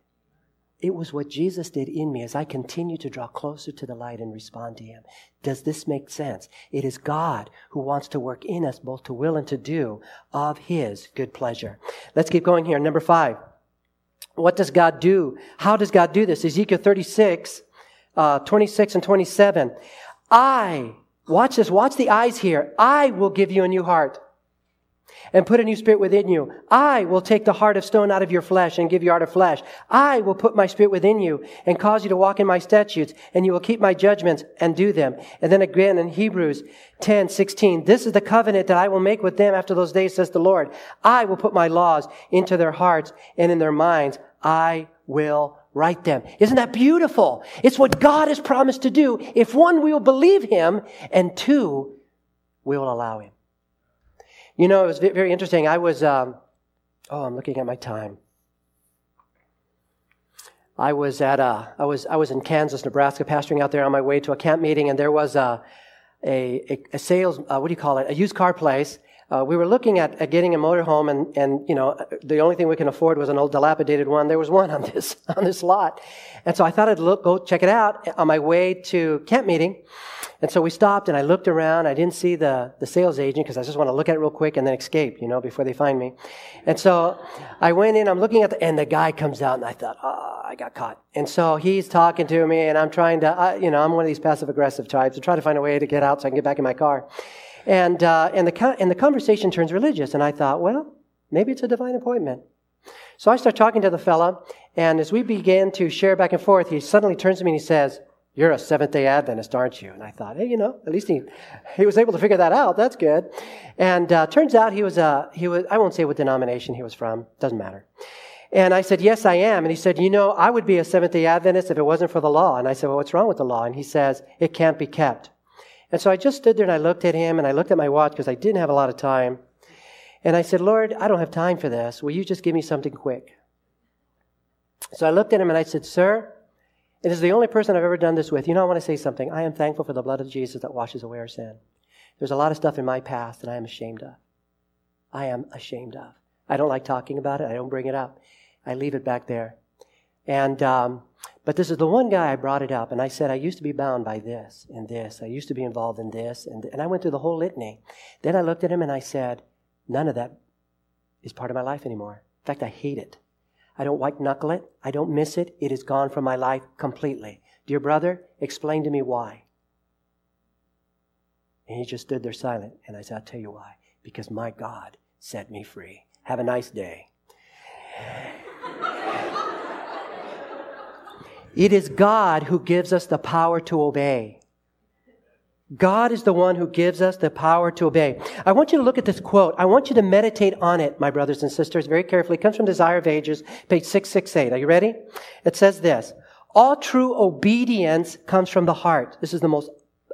It was what Jesus did in me as I continue to draw closer to the light and respond to Him. Does this make sense? It is God who wants to work in us both to will and to do of His good pleasure. Let's keep going here. Number five. What does God do? How does God do this? Ezekiel 36, uh, 26 and 27. I, watch this, watch the eyes here. I will give you a new heart and put a new spirit within you. I will take the heart of stone out of your flesh and give you heart of flesh. I will put my spirit within you and cause you to walk in my statutes and you will keep my judgments and do them. And then again in Hebrews 10, 16, this is the covenant that I will make with them after those days, says the Lord. I will put my laws into their hearts and in their minds. I will write them. Isn't that beautiful? It's what God has promised to do if one, we will believe him and two, we will allow him. You know, it was very interesting. I was, um, oh, I'm looking at my time. I was at a, I was, I was in Kansas, Nebraska, pastoring out there on my way to a camp meeting, and there was a, a, a sales, uh, what do you call it, a used car place. Uh, we were looking at, at getting a motorhome, and, and you know, the only thing we can afford was an old dilapidated one. There was one on this on this lot, and so I thought I'd look, go check it out on my way to camp meeting. And so we stopped and I looked around. I didn't see the, the sales agent because I just want to look at it real quick and then escape, you know, before they find me. And so I went in, I'm looking at the, and the guy comes out and I thought, oh, I got caught. And so he's talking to me and I'm trying to, uh, you know, I'm one of these passive aggressive types. I try to find a way to get out so I can get back in my car. And, uh, and, the, and the conversation turns religious. And I thought, well, maybe it's a divine appointment. So I start talking to the fella, and as we began to share back and forth, he suddenly turns to me and he says, you're a Seventh day Adventist, aren't you? And I thought, hey, you know, at least he, he was able to figure that out. That's good. And uh, turns out he was, uh, he was, I won't say what denomination he was from. Doesn't matter. And I said, yes, I am. And he said, you know, I would be a Seventh day Adventist if it wasn't for the law. And I said, well, what's wrong with the law? And he says, it can't be kept. And so I just stood there and I looked at him and I looked at my watch because I didn't have a lot of time. And I said, Lord, I don't have time for this. Will you just give me something quick? So I looked at him and I said, Sir, it is the only person I've ever done this with. You know, I want to say something. I am thankful for the blood of Jesus that washes away our sin. There's a lot of stuff in my past that I am ashamed of. I am ashamed of. I don't like talking about it. I don't bring it up. I leave it back there. And, um, but this is the one guy I brought it up, and I said, I used to be bound by this and this. I used to be involved in this. And, and I went through the whole litany. Then I looked at him and I said, none of that is part of my life anymore. In fact, I hate it. I don't white knuckle it. I don't miss it. It is gone from my life completely. Dear brother, explain to me why. And he just stood there silent. And I said, I'll tell you why. Because my God set me free. Have a nice day. It is God who gives us the power to obey. God is the one who gives us the power to obey. I want you to look at this quote. I want you to meditate on it, my brothers and sisters, very carefully. It comes from Desire of Ages, page 668. Are you ready? It says this. All true obedience comes from the heart. This is the most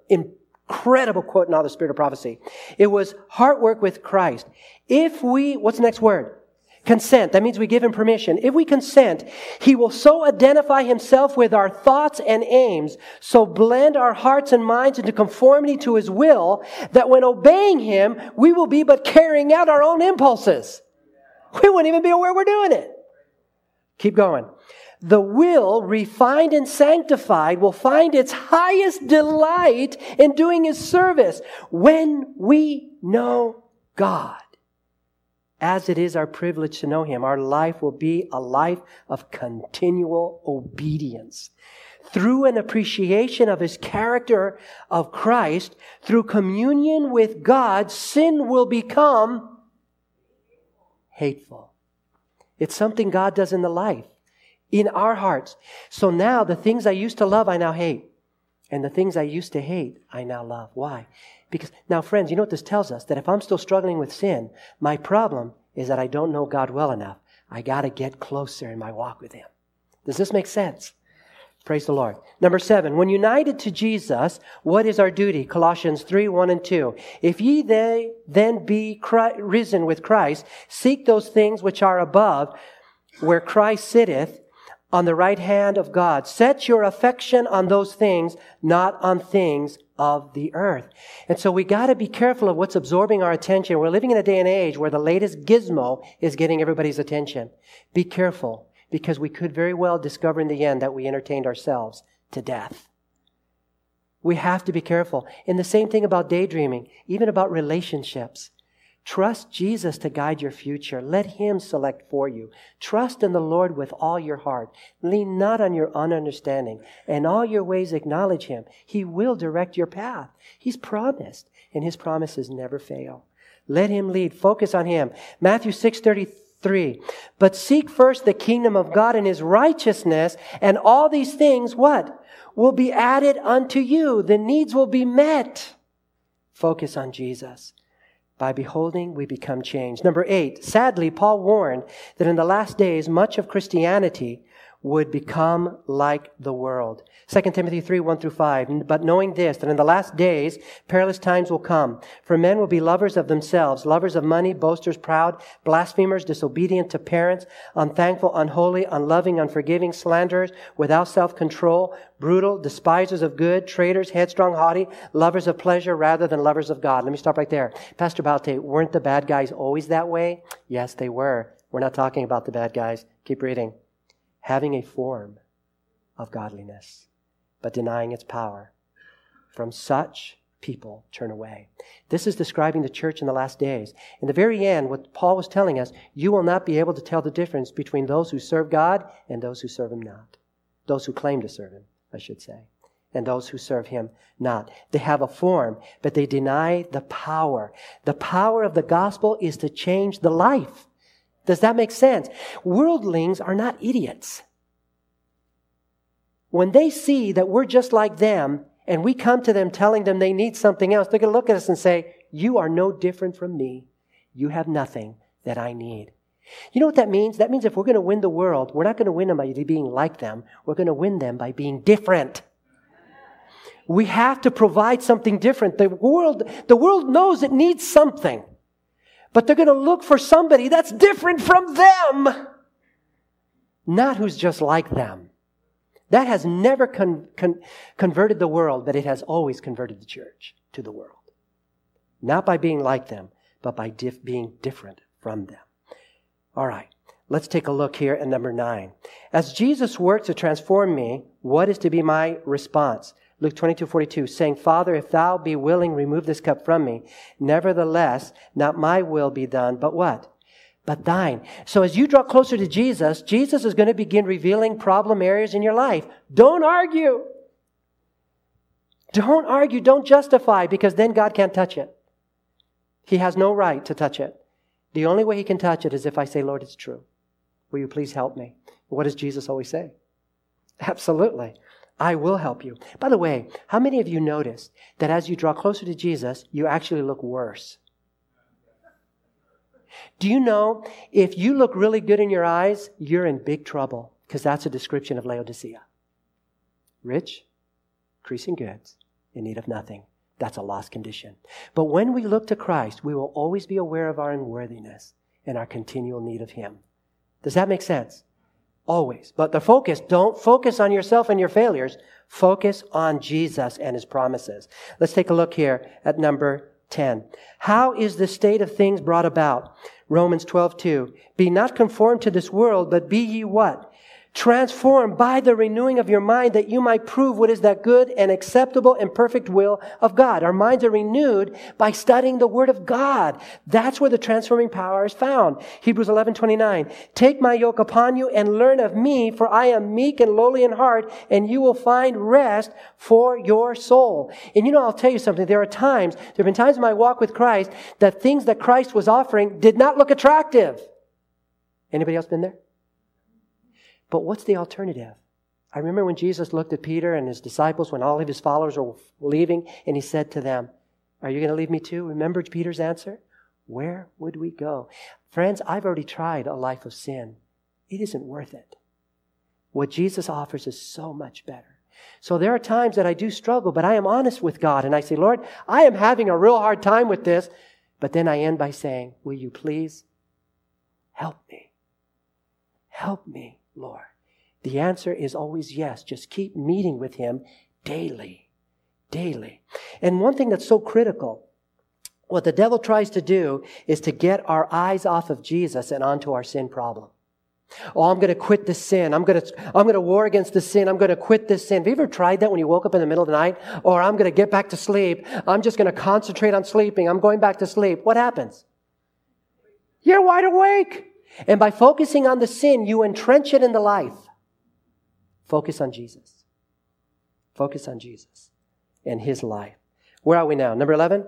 incredible quote in all the spirit of prophecy. It was heart work with Christ. If we, what's the next word? Consent. That means we give him permission. If we consent, he will so identify himself with our thoughts and aims, so blend our hearts and minds into conformity to his will, that when obeying him, we will be but carrying out our own impulses. We wouldn't even be aware we're doing it. Keep going. The will, refined and sanctified, will find its highest delight in doing his service when we know God as it is our privilege to know Him, our life will be a life of continual obedience. Through an appreciation of His character of Christ, through communion with God, sin will become hateful. It's something God does in the life, in our hearts. So now the things I used to love, I now hate. And the things I used to hate, I now love. Why? Because now, friends, you know what this tells us? That if I'm still struggling with sin, my problem is that I don't know God well enough. I got to get closer in my walk with Him. Does this make sense? Praise the Lord. Number seven, when united to Jesus, what is our duty? Colossians 3, 1 and 2. If ye they then be risen with Christ, seek those things which are above, where Christ sitteth on the right hand of God. Set your affection on those things, not on things of the earth. And so we got to be careful of what's absorbing our attention. We're living in a day and age where the latest gizmo is getting everybody's attention. Be careful because we could very well discover in the end that we entertained ourselves to death. We have to be careful. And the same thing about daydreaming, even about relationships. Trust Jesus to guide your future. Let Him select for you. Trust in the Lord with all your heart. Lean not on your own understanding. In all your ways acknowledge Him. He will direct your path. He's promised, and His promises never fail. Let him lead. Focus on him. Matthew 6 33. But seek first the kingdom of God and his righteousness, and all these things, what? Will be added unto you. The needs will be met. Focus on Jesus. By beholding, we become changed. Number eight, sadly, Paul warned that in the last days, much of Christianity would become like the world. 2 Timothy 3, 1 through 5. But knowing this, that in the last days, perilous times will come. For men will be lovers of themselves, lovers of money, boasters, proud, blasphemers, disobedient to parents, unthankful, unholy, unloving, unforgiving, slanderers, without self-control, brutal, despisers of good, traitors, headstrong, haughty, lovers of pleasure rather than lovers of God. Let me stop right there. Pastor Baute, weren't the bad guys always that way? Yes, they were. We're not talking about the bad guys. Keep reading having a form of godliness, but denying its power. From such people turn away. This is describing the church in the last days. In the very end, what Paul was telling us, you will not be able to tell the difference between those who serve God and those who serve Him not. Those who claim to serve Him, I should say, and those who serve Him not. They have a form, but they deny the power. The power of the gospel is to change the life. Does that make sense? Worldlings are not idiots. When they see that we're just like them and we come to them telling them they need something else, they're going to look at us and say, You are no different from me. You have nothing that I need. You know what that means? That means if we're going to win the world, we're not going to win them by being like them. We're going to win them by being different. We have to provide something different. The world, the world knows it needs something. But they're going to look for somebody that's different from them, not who's just like them. That has never con- con- converted the world, but it has always converted the church to the world. Not by being like them, but by dif- being different from them. All right, let's take a look here at number nine. As Jesus works to transform me, what is to be my response? Luke 22, 42, saying, Father, if thou be willing, remove this cup from me. Nevertheless, not my will be done, but what? But thine. So as you draw closer to Jesus, Jesus is going to begin revealing problem areas in your life. Don't argue. Don't argue. Don't justify because then God can't touch it. He has no right to touch it. The only way he can touch it is if I say, Lord, it's true. Will you please help me? What does Jesus always say? Absolutely. I will help you. By the way, how many of you noticed that as you draw closer to Jesus, you actually look worse? Do you know if you look really good in your eyes, you're in big trouble because that's a description of Laodicea. Rich, increasing goods, in need of nothing. That's a lost condition. But when we look to Christ, we will always be aware of our unworthiness and our continual need of Him. Does that make sense? Always. But the focus, don't focus on yourself and your failures. Focus on Jesus and his promises. Let's take a look here at number 10. How is the state of things brought about? Romans 12, 2. Be not conformed to this world, but be ye what? Transformed by the renewing of your mind that you might prove what is that good and acceptable and perfect will of God. Our minds are renewed by studying the Word of God. That's where the transforming power is found. Hebrews 11, 29. Take my yoke upon you and learn of me, for I am meek and lowly in heart, and you will find rest for your soul. And you know, I'll tell you something. There are times, there have been times in my walk with Christ that things that Christ was offering did not look attractive. Anybody else been there? But what's the alternative? I remember when Jesus looked at Peter and his disciples when all of his followers were leaving, and he said to them, Are you going to leave me too? Remember Peter's answer? Where would we go? Friends, I've already tried a life of sin. It isn't worth it. What Jesus offers is so much better. So there are times that I do struggle, but I am honest with God and I say, Lord, I am having a real hard time with this. But then I end by saying, Will you please help me? Help me. Lord? The answer is always yes. Just keep meeting with Him daily. Daily. And one thing that's so critical, what the devil tries to do is to get our eyes off of Jesus and onto our sin problem. Oh, I'm going to quit this sin. I'm going to, I'm going to war against the sin. I'm going to quit this sin. Have you ever tried that when you woke up in the middle of the night? Or I'm going to get back to sleep. I'm just going to concentrate on sleeping. I'm going back to sleep. What happens? You're wide awake. And by focusing on the sin, you entrench it in the life. Focus on Jesus. Focus on Jesus and his life. Where are we now? Number 11?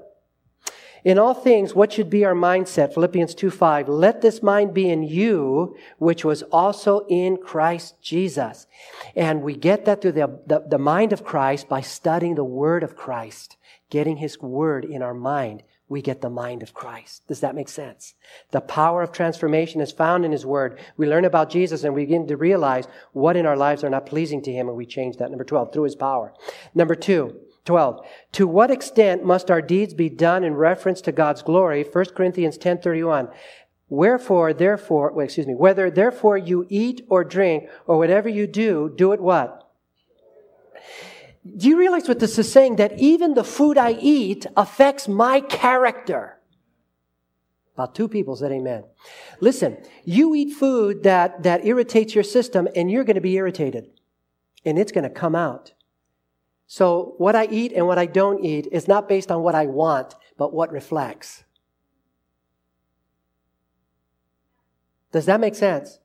In all things, what should be our mindset? Philippians 2 5. Let this mind be in you, which was also in Christ Jesus. And we get that through the, the, the mind of Christ by studying the Word of Christ, getting His Word in our mind. We get the mind of Christ. Does that make sense? The power of transformation is found in His Word. We learn about Jesus and we begin to realize what in our lives are not pleasing to Him, and we change that. Number 12, through His power. Number two, 12. To what extent must our deeds be done in reference to God's glory? 1 Corinthians 10:31. Wherefore, therefore, excuse me, whether therefore you eat or drink or whatever you do, do it what? Do you realize what this is saying? That even the food I eat affects my character. About two people said amen. Listen, you eat food that, that irritates your system and you're going to be irritated. And it's going to come out. So what I eat and what I don't eat is not based on what I want, but what reflects. Does that make sense?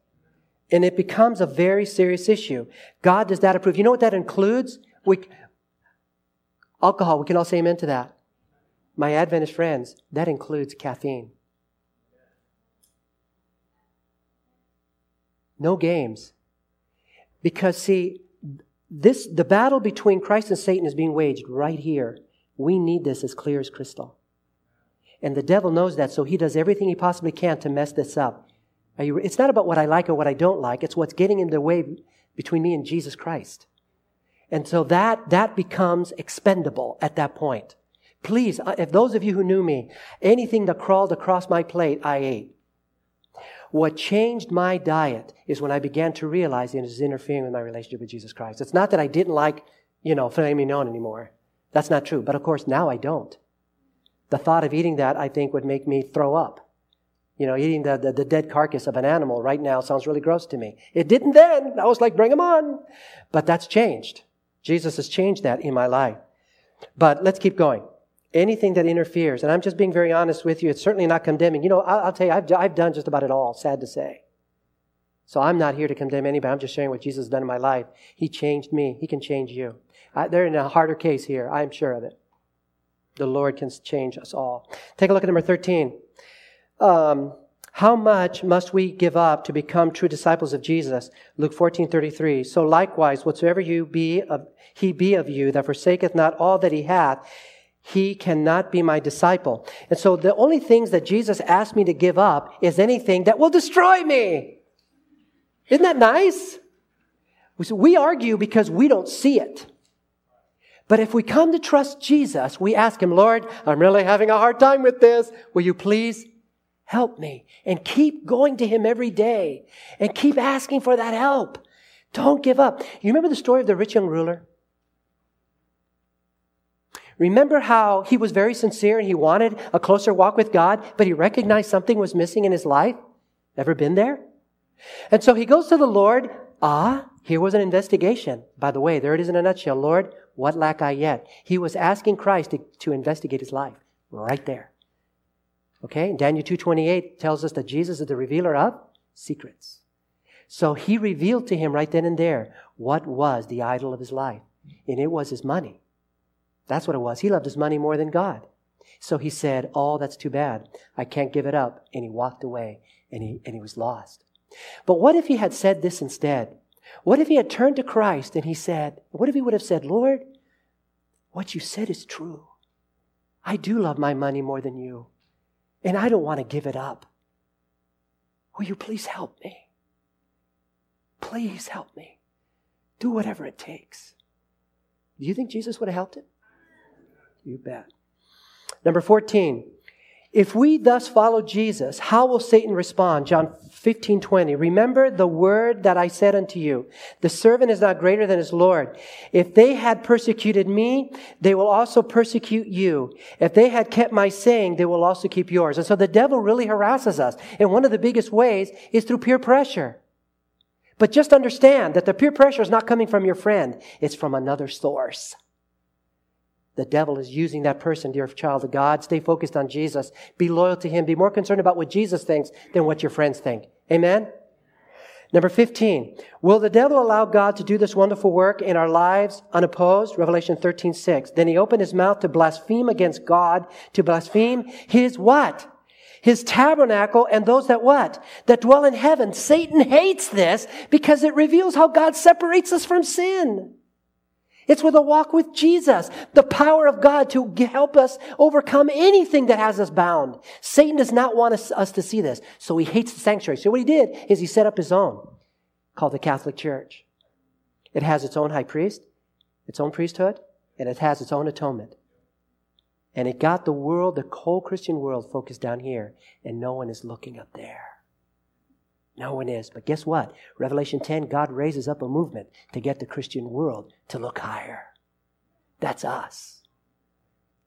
And it becomes a very serious issue. God does that approve. You know what that includes? We, alcohol, we can all say amen to that. My Adventist friends, that includes caffeine. No games. Because see, this, the battle between Christ and Satan is being waged right here. We need this as clear as crystal. And the devil knows that, so he does everything he possibly can to mess this up. You, it's not about what I like or what I don't like, it's what's getting in the way between me and Jesus Christ. And so that, that becomes expendable at that point. Please, uh, if those of you who knew me, anything that crawled across my plate, I ate. What changed my diet is when I began to realize it was interfering with my relationship with Jesus Christ. It's not that I didn't like, you know, filet mignon anymore. That's not true. But of course, now I don't. The thought of eating that, I think, would make me throw up. You know, eating the, the, the, dead carcass of an animal right now sounds really gross to me. It didn't then. I was like, bring them on. But that's changed. Jesus has changed that in my life. But let's keep going anything that interferes. And I'm just being very honest with you. It's certainly not condemning. You know, I'll, I'll tell you, I've, I've done just about it all, sad to say. So I'm not here to condemn anybody. I'm just sharing what Jesus has done in my life. He changed me. He can change you. I, they're in a harder case here. I'm sure of it. The Lord can change us all. Take a look at number 13. Um, how much must we give up to become true disciples of Jesus? Luke 14, 33. So likewise, whatsoever you be of, he be of you that forsaketh not all that he hath, he cannot be my disciple. And so the only things that Jesus asked me to give up is anything that will destroy me. Isn't that nice? We argue because we don't see it. But if we come to trust Jesus, we ask Him, Lord, I'm really having a hard time with this. Will you please help me? And keep going to Him every day and keep asking for that help. Don't give up. You remember the story of the rich young ruler? Remember how he was very sincere and he wanted a closer walk with God, but he recognized something was missing in his life? Ever been there? And so he goes to the Lord. Ah, here was an investigation. By the way, there it is in a nutshell. Lord, what lack I yet? He was asking Christ to, to investigate his life. Right there. Okay? Daniel 2.28 tells us that Jesus is the revealer of secrets. So he revealed to him right then and there what was the idol of his life. And it was his money. That's what it was. He loved his money more than God. So he said, Oh, that's too bad. I can't give it up. And he walked away and he, and he was lost. But what if he had said this instead? What if he had turned to Christ and he said, What if he would have said, Lord, what you said is true. I do love my money more than you, and I don't want to give it up. Will you please help me? Please help me. Do whatever it takes. Do you think Jesus would have helped him? You bet. Number 14. If we thus follow Jesus, how will Satan respond? John 15, 20. Remember the word that I said unto you. The servant is not greater than his Lord. If they had persecuted me, they will also persecute you. If they had kept my saying, they will also keep yours. And so the devil really harasses us. And one of the biggest ways is through peer pressure. But just understand that the peer pressure is not coming from your friend. It's from another source. The devil is using that person, dear child of God. Stay focused on Jesus. Be loyal to him. Be more concerned about what Jesus thinks than what your friends think. Amen? Number 15, will the devil allow God to do this wonderful work in our lives unopposed? Revelation 13, 6. Then he opened his mouth to blaspheme against God, to blaspheme his what? His tabernacle and those that what? That dwell in heaven. Satan hates this because it reveals how God separates us from sin. It's with a walk with Jesus, the power of God to help us overcome anything that has us bound. Satan does not want us, us to see this, so he hates the sanctuary. So what he did is he set up his own, called the Catholic Church. It has its own high priest, its own priesthood, and it has its own atonement. And it got the world, the whole Christian world, focused down here, and no one is looking up there. No one is. But guess what? Revelation 10, God raises up a movement to get the Christian world to look higher. That's us.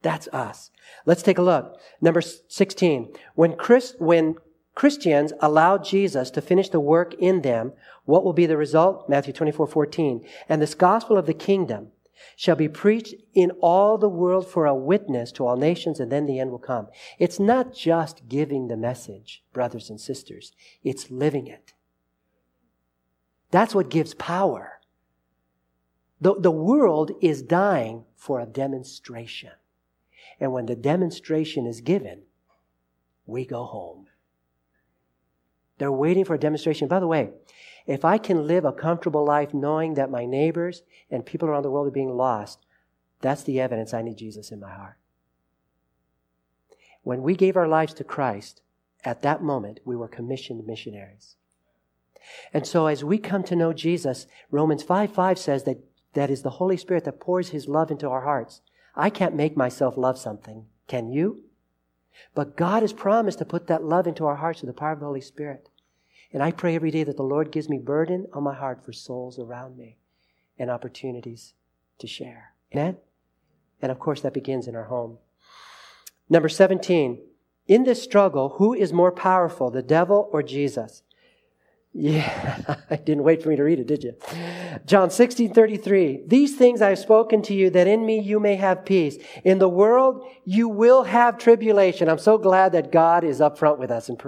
That's us. Let's take a look. Number 16. When, Chris, when Christians allow Jesus to finish the work in them, what will be the result? Matthew 24, 14. And this gospel of the kingdom shall be preached in all the world for a witness to all nations, and then the end will come. It's not just giving the message, brothers and sisters, it's living it. That's what gives power. The, the world is dying for a demonstration. And when the demonstration is given, we go home. They're waiting for a demonstration. By the way, if I can live a comfortable life knowing that my neighbors and people around the world are being lost, that's the evidence I need Jesus in my heart. When we gave our lives to Christ, at that moment, we were commissioned missionaries. And so as we come to know Jesus, Romans 5 5 says that that is the Holy Spirit that pours His love into our hearts. I can't make myself love something. Can you? But God has promised to put that love into our hearts through the power of the Holy Spirit. And I pray every day that the Lord gives me burden on my heart for souls around me and opportunities to share. Amen? And of course, that begins in our home. Number 17. In this struggle, who is more powerful, the devil or Jesus? Yeah, I didn't wait for me to read it, did you? John 16, 33. These things I have spoken to you that in me you may have peace. In the world you will have tribulation. I'm so glad that God is upfront with us and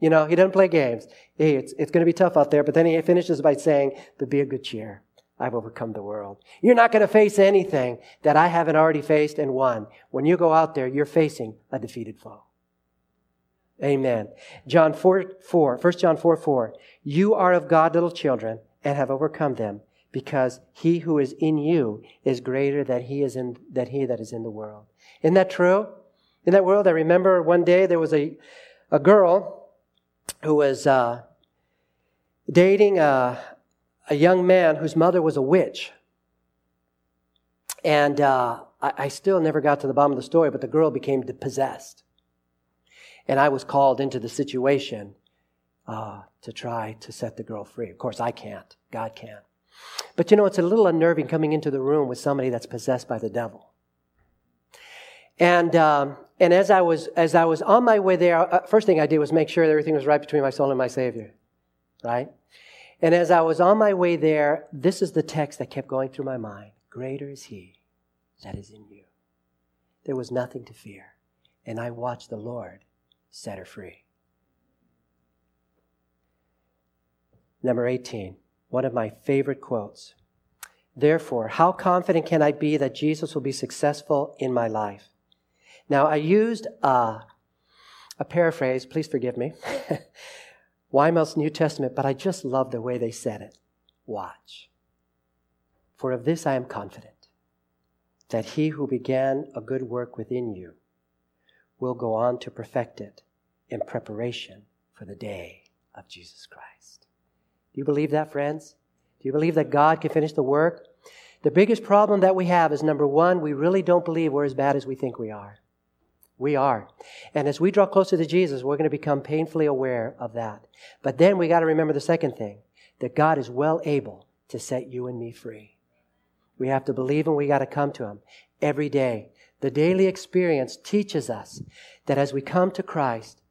you know, he doesn't play games. Hey, it's, it's going to be tough out there, but then he finishes by saying, but be a good cheer. I've overcome the world. You're not going to face anything that I haven't already faced and won. When you go out there, you're facing a defeated foe. Amen. John 4, 4, 1 John 4, 4. You are of God, little children, and have overcome them, because he who is in you is greater than he is in, that he that is in the world. Isn't that true? In that world, I remember one day there was a, a girl who was uh, dating a, a, young man whose mother was a witch. And uh, I, I, still never got to the bottom of the story, but the girl became possessed. And I was called into the situation uh, to try to set the girl free. Of course, I can't. God can. But you know, it's a little unnerving coming into the room with somebody that's possessed by the devil. And um, and as I was as I was on my way there, uh, first thing I did was make sure that everything was right between my soul and my Savior, right? And as I was on my way there, this is the text that kept going through my mind: "Greater is He that is in you." There was nothing to fear, and I watched the Lord set her free. Number 18, one of my favorite quotes. Therefore, how confident can I be that Jesus will be successful in my life? Now, I used a, a paraphrase, please forgive me, Weymouth's New Testament, but I just love the way they said it. Watch. For of this I am confident, that he who began a good work within you will go on to perfect it in preparation for the day of Jesus Christ. Do you believe that, friends? Do you believe that God can finish the work? The biggest problem that we have is number one, we really don't believe we're as bad as we think we are. We are. And as we draw closer to Jesus, we're going to become painfully aware of that. But then we got to remember the second thing that God is well able to set you and me free. We have to believe and we got to come to Him every day. The daily experience teaches us that as we come to Christ,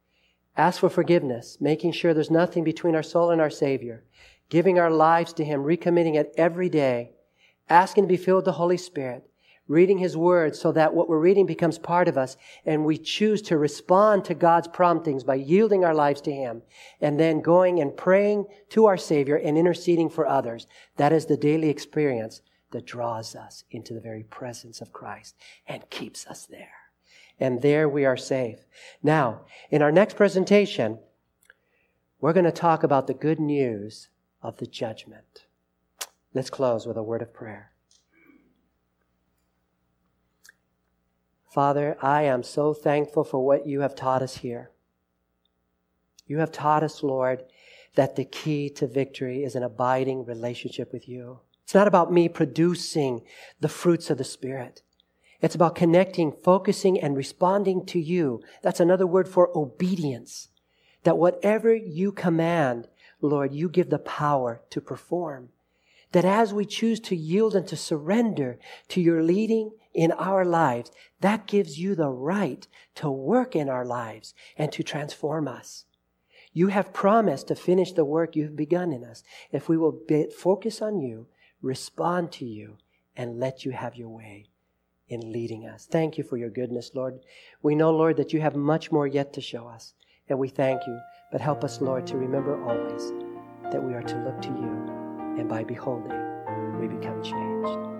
ask for forgiveness, making sure there's nothing between our soul and our Savior, giving our lives to Him, recommitting it every day, asking to be filled with the Holy Spirit, reading His Word so that what we're reading becomes part of us and we choose to respond to God's promptings by yielding our lives to Him and then going and praying to our Savior and interceding for others. That is the daily experience that draws us into the very presence of Christ and keeps us there. And there we are safe. Now, in our next presentation, we're going to talk about the good news of the judgment. Let's close with a word of prayer. Father, I am so thankful for what you have taught us here. You have taught us, Lord, that the key to victory is an abiding relationship with you. It's not about me producing the fruits of the Spirit. It's about connecting, focusing, and responding to you. That's another word for obedience. That whatever you command, Lord, you give the power to perform. That as we choose to yield and to surrender to your leading in our lives, that gives you the right to work in our lives and to transform us. You have promised to finish the work you've begun in us if we will focus on you, respond to you, and let you have your way in leading us. Thank you for your goodness, Lord. We know, Lord, that you have much more yet to show us, and we thank you. But help us, Lord, to remember always that we are to look to you, and by beholding, we become changed.